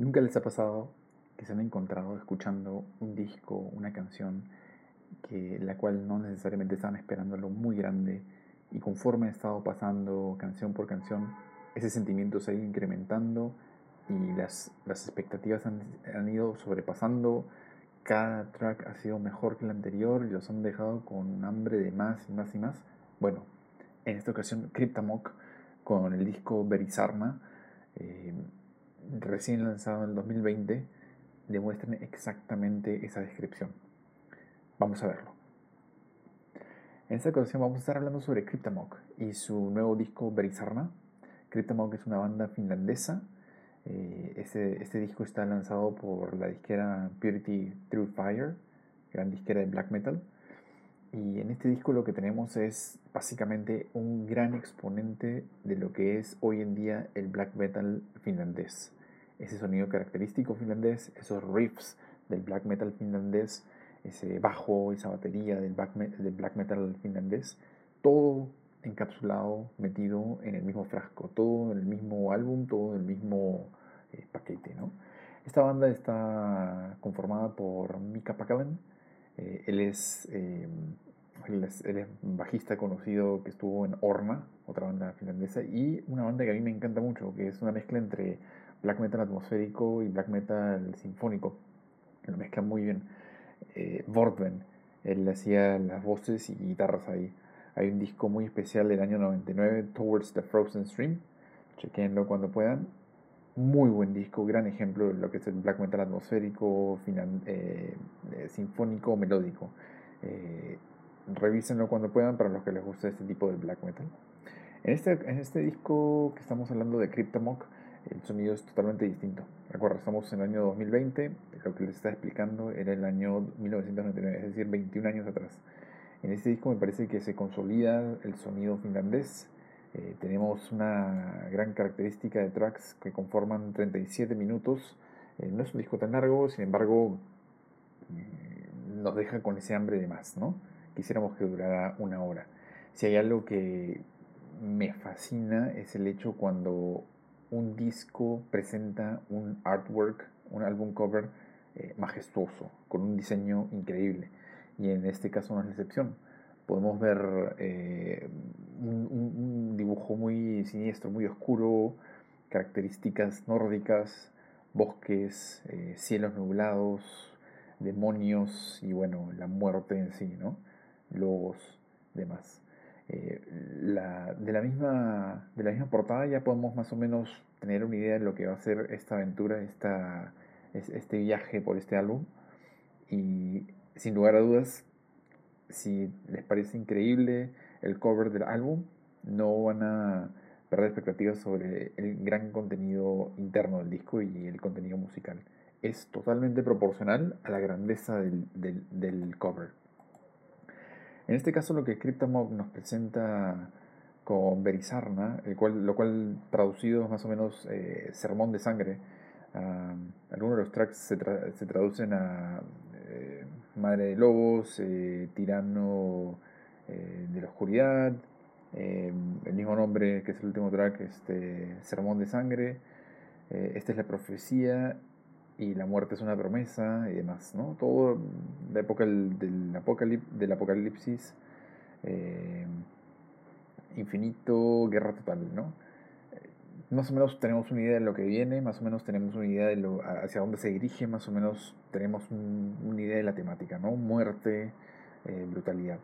¿Nunca les ha pasado que se han encontrado escuchando un disco, una canción, que, la cual no necesariamente estaban esperando algo muy grande y conforme ha estado pasando canción por canción, ese sentimiento se ha ido incrementando y las, las expectativas han, han ido sobrepasando, cada track ha sido mejor que el anterior y los han dejado con hambre de más y más y más? Bueno, en esta ocasión Cryptamok con el disco Berizarma, eh, recién lanzado en el 2020, demuestran exactamente esa descripción. Vamos a verlo. En esta ocasión vamos a estar hablando sobre Cryptamok y su nuevo disco Berizarma. Cryptamok es una banda finlandesa. Este, este, disco está lanzado por la disquera Purity Through Fire, gran disquera de black metal. Y en este disco lo que tenemos es básicamente un gran exponente de lo que es hoy en día el black metal finlandés. Ese sonido característico finlandés, esos riffs del black metal finlandés, ese bajo, esa batería del black, metal finlandés, todo encapsulado, metido en el mismo frasco, todo en el mismo álbum, todo en el mismo eh, paquete. ¿no? Esta banda está conformada por Mika Pakaven, eh, él, es, eh, él, es, bajista conocido que estuvo en Orna, otra banda finlandesa, y una banda que a mí me encanta mucho, que es una mezcla entre black metal atmosférico y black metal sinfónico. Lo mezclan muy bien. Eh, él hacía las voces y guitarras ahí. Hay un disco muy especial del año 99, Towards the Frozen Stream. Chequenlo cuando puedan muy buen disco, gran ejemplo de lo que es el black metal atmosférico, eh, eh, sinfónico, melódico. Eh, revísenlo cuando puedan para los que les guste este tipo de black metal. En este, en este disco que estamos hablando de Cryptomok, el sonido es totalmente distinto. Recuerda, estamos en el año 2020, lo que les está explicando era el año 1999, es decir, 21 años atrás. En este disco me parece que se consolida el sonido finlandés, eh, tenemos una gran característica de tracks que conforman 37 minutos. Eh, no es un disco tan largo, sin embargo, mm, nos deja con ese hambre de más, ¿no? Quisiéramos que durara una hora. Si hay algo que me fascina es el hecho cuando un disco presenta un artwork, un álbum cover eh, majestuoso, con un diseño increíble. Y en este caso no es la excepción podemos ver eh, un, dibujo muy siniestro, muy oscuro, características nórdicas, bosques, eh, cielos nublados, demonios y bueno, la muerte en sí, ¿no? Lobos, demás. Eh, de, la misma, de la misma portada ya podemos más o menos tener una idea de lo que va a ser esta aventura, esta, este viaje por este álbum. Y sin lugar a dudas, si les parece increíble el cover del álbum, no van a perder expectativas sobre el gran contenido interno del disco y el contenido musical. Es totalmente proporcional a la grandeza del, cover. En este caso lo que Cryptomog nos presenta con Berizarna, lo cual traducido es más o menos eh, sermón de sangre. Algunos de los tracks se, traducen a eh, Madre de Lobos, eh, Tirano de la Oscuridad, el mismo nombre que es el último track, este, Sermón de Sangre, esta es la profecía y la muerte es una promesa y demás, ¿no? Todo la época del, del apocalipsis, infinito, guerra total, ¿no? más o menos tenemos una idea de lo que viene, más o menos tenemos una idea de lo, hacia dónde se dirige, más o menos tenemos una idea de la temática, ¿no? Muerte, eh, brutalidad.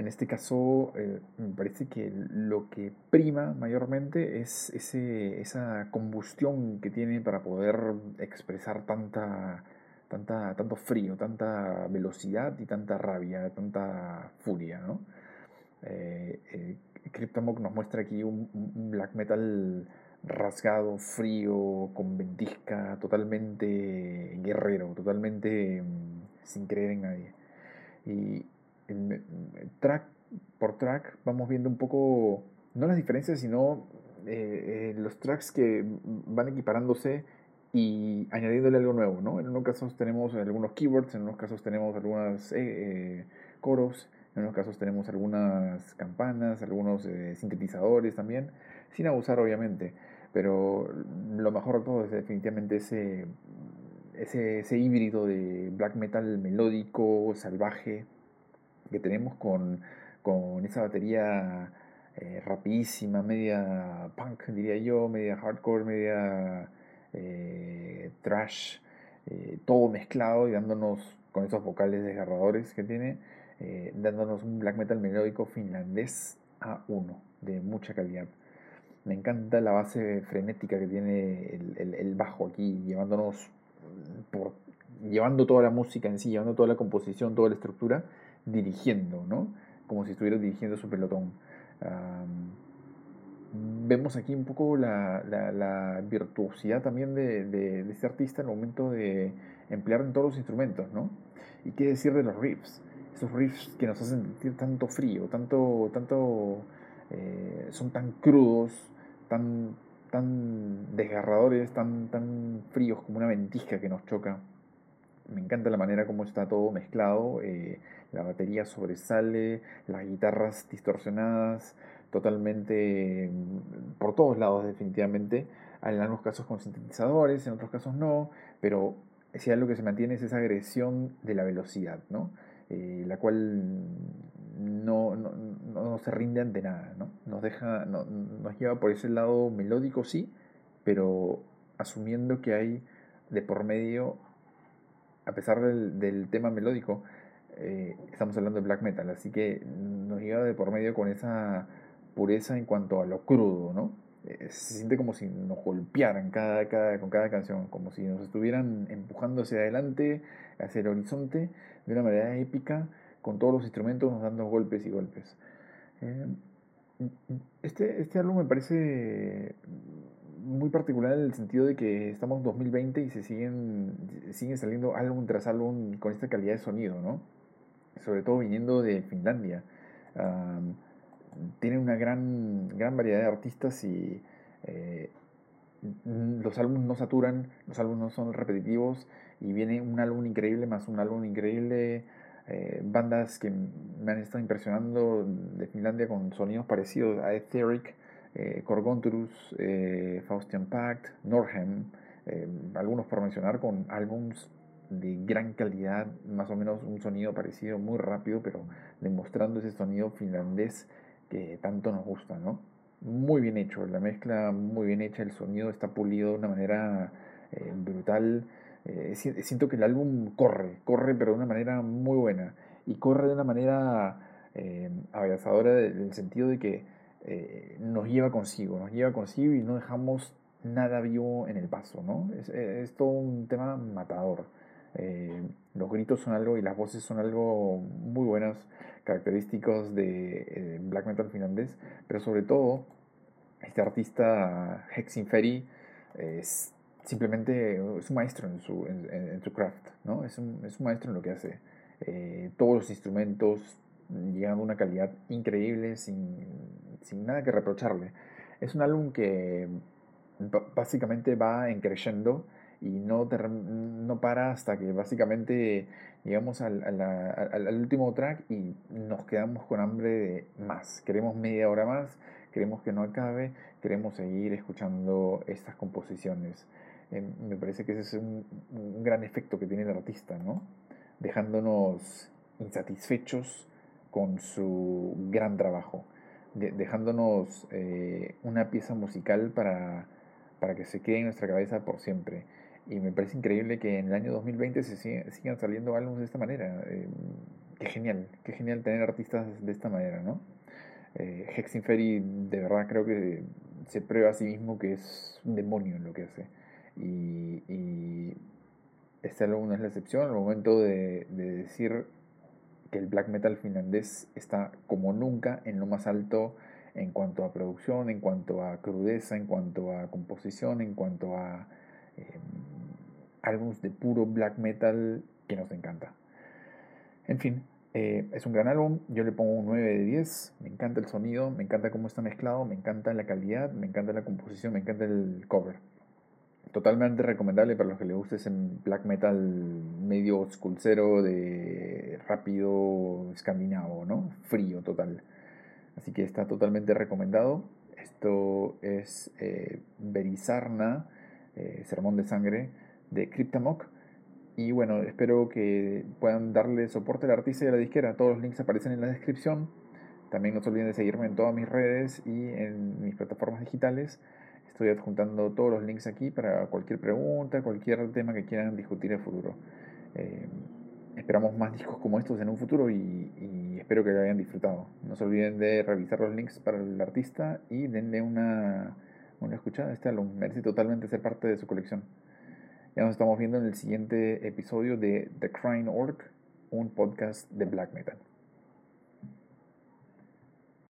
En este caso, eh, me parece que lo que prima mayormente es ese, esa combustión que tiene para poder expresar tanta, tanta, tanto frío, tanta velocidad y tanta rabia, tanta furia, ¿no? Eh, eh nos muestra aquí un, black metal rasgado, frío, con ventisca, totalmente guerrero, totalmente mm, sin creer en nadie. Y track por track vamos viendo un poco, no las diferencias, sino eh, eh, los tracks que van equiparándose y añadiéndole algo nuevo, ¿no? En unos casos tenemos algunos keywords, en unos casos tenemos algunos eh, coros, en unos casos tenemos algunas campanas, algunos sintetizadores también, sin abusar obviamente. pero lo mejor de todo es definitivamente ese, ese, híbrido de black metal melódico, salvaje, que tenemos con, esa batería eh, rapidísima, media punk, diría yo, media hardcore, media eh, trash, eh, todo mezclado y dándonos con esos vocales desgarradores que tiene, dándonos un black metal melódico finlandés A1 de mucha calidad. Me encanta la base frenética que tiene el, bajo aquí, llevándonos por, llevando toda la música en sí, llevando toda la composición, toda la estructura, dirigiendo, ¿no? Como si estuviera dirigiendo su pelotón. vemos aquí un poco la, virtuosidad también de, este artista en el momento de emplear en todos los instrumentos, ¿no? Y qué decir de los riffs, esos riffs que nos hacen sentir tanto frío, tanto, tanto eh, son tan crudos, tan, tan desgarradores, tan, tan fríos como una ventija que nos choca. Me encanta la manera como está todo mezclado, eh, la batería sobresale, las guitarras distorsionadas, totalmente mm, por todos lados definitivamente, en algunos casos con sintetizadores, en otros casos no, pero si algo que se mantiene es esa agresión de la velocidad, ¿no? Eh, la cual no, no, no, se rinde ante nada, ¿no? Nos, deja, no, nos lleva por ese lado melódico, sí, pero asumiendo que hay de por medio, a pesar del, tema melódico, eh, estamos hablando de black metal, así que nos lleva de por medio con esa pureza en cuanto a lo crudo, ¿no? Eh, se siente como si nos golpearan cada, con cada canción, como si nos estuvieran empujando hacia adelante, hacia el horizonte, de una manera épica, con todos los instrumentos nos dando golpes y golpes. Eh, este, este álbum me parece muy particular en el sentido de que estamos en 2020 y se siguen, siguen saliendo álbum tras álbum con esta calidad de sonido, ¿no? Sobre todo viniendo de Finlandia. tiene una gran, gran variedad de artistas y eh, los álbumes no saturan, los álbumes no son repetitivos y viene un álbum increíble más un álbum increíble eh, bandas que me han estado impresionando de Finlandia con sonidos parecidos a Etheric, eh, eh, Faustian Pact, Norhem, eh, algunos por mencionar con álbums de gran calidad, más o menos un sonido parecido, muy rápido, pero demostrando ese sonido finlandés que tanto nos gusta, ¿no? Muy bien hecho, la mezcla muy bien hecha, el sonido está pulido de una manera brutal. Eh, siento que el álbum corre, corre pero de una manera muy buena y corre de una manera eh, en el sentido de que eh, nos lleva consigo, nos lleva consigo y no dejamos nada vivo en el paso, ¿no? Es, es todo un tema matador. Eh, los gritos son algo y las voces son algo muy buenas, característicos de black metal finlandés, pero sobre todo este artista Hexin Ferry es simplemente es un maestro en su, en, su craft, ¿no? Es un, es un, maestro en lo que hace. Eh, todos los instrumentos llegan a una calidad increíble sin, sin, nada que reprocharle. Es un álbum que básicamente va creciendo y no, no para hasta que básicamente llegamos al, al, último track y nos quedamos con hambre de más. Queremos media hora más, queremos que no acabe, queremos seguir escuchando estas composiciones. Eh, me parece que ese es un, gran efecto que tiene el artista, ¿no? Dejándonos insatisfechos con su gran trabajo, dejándonos eh, una pieza musical para, para que se quede en nuestra cabeza por siempre. Y me parece increíble que en el año 2020 se sigan, saliendo álbumes de esta manera. Eh, qué genial, qué genial tener artistas de esta manera, ¿no? Eh, Ferry de verdad creo que se prueba a sí mismo que es un demonio en lo que hace. Y, este álbum no es la excepción. Al momento de, decir que el black metal finlandés está como nunca en lo más alto en cuanto a producción, en cuanto a crudeza, en cuanto a composición, en cuanto a em, álbumes de puro black metal que nos encanta. En fin, eh, es un gran álbum, yo le pongo un 9 de 10, me encanta el sonido, me encanta cómo está mezclado, me encanta la calidad, me encanta la composición, me encanta el cover totalmente recomendable para los que les guste ese black metal medio osculcero de rápido escandinavo, ¿no? Frío total. Así que está totalmente recomendado. Esto es eh, Berizarna, eh, Sermón de Sangre, de Cryptamok. Y bueno, espero que puedan darle soporte al artista y a la disquera. Todos los links aparecen en la descripción. También no se olviden de seguirme en todas mis redes y en mis plataformas digitales. Estoy adjuntando todos los links aquí para cualquier pregunta, cualquier tema que quieran discutir en el futuro. Eh, esperamos más discos como estos en un futuro y, espero que lo hayan disfrutado. No se olviden de revisar los links para el artista y denle una, una escuchada a este álbum. Merece totalmente ser parte de su colección. Ya nos estamos viendo en el siguiente episodio de The Crying Orc, un podcast de black metal.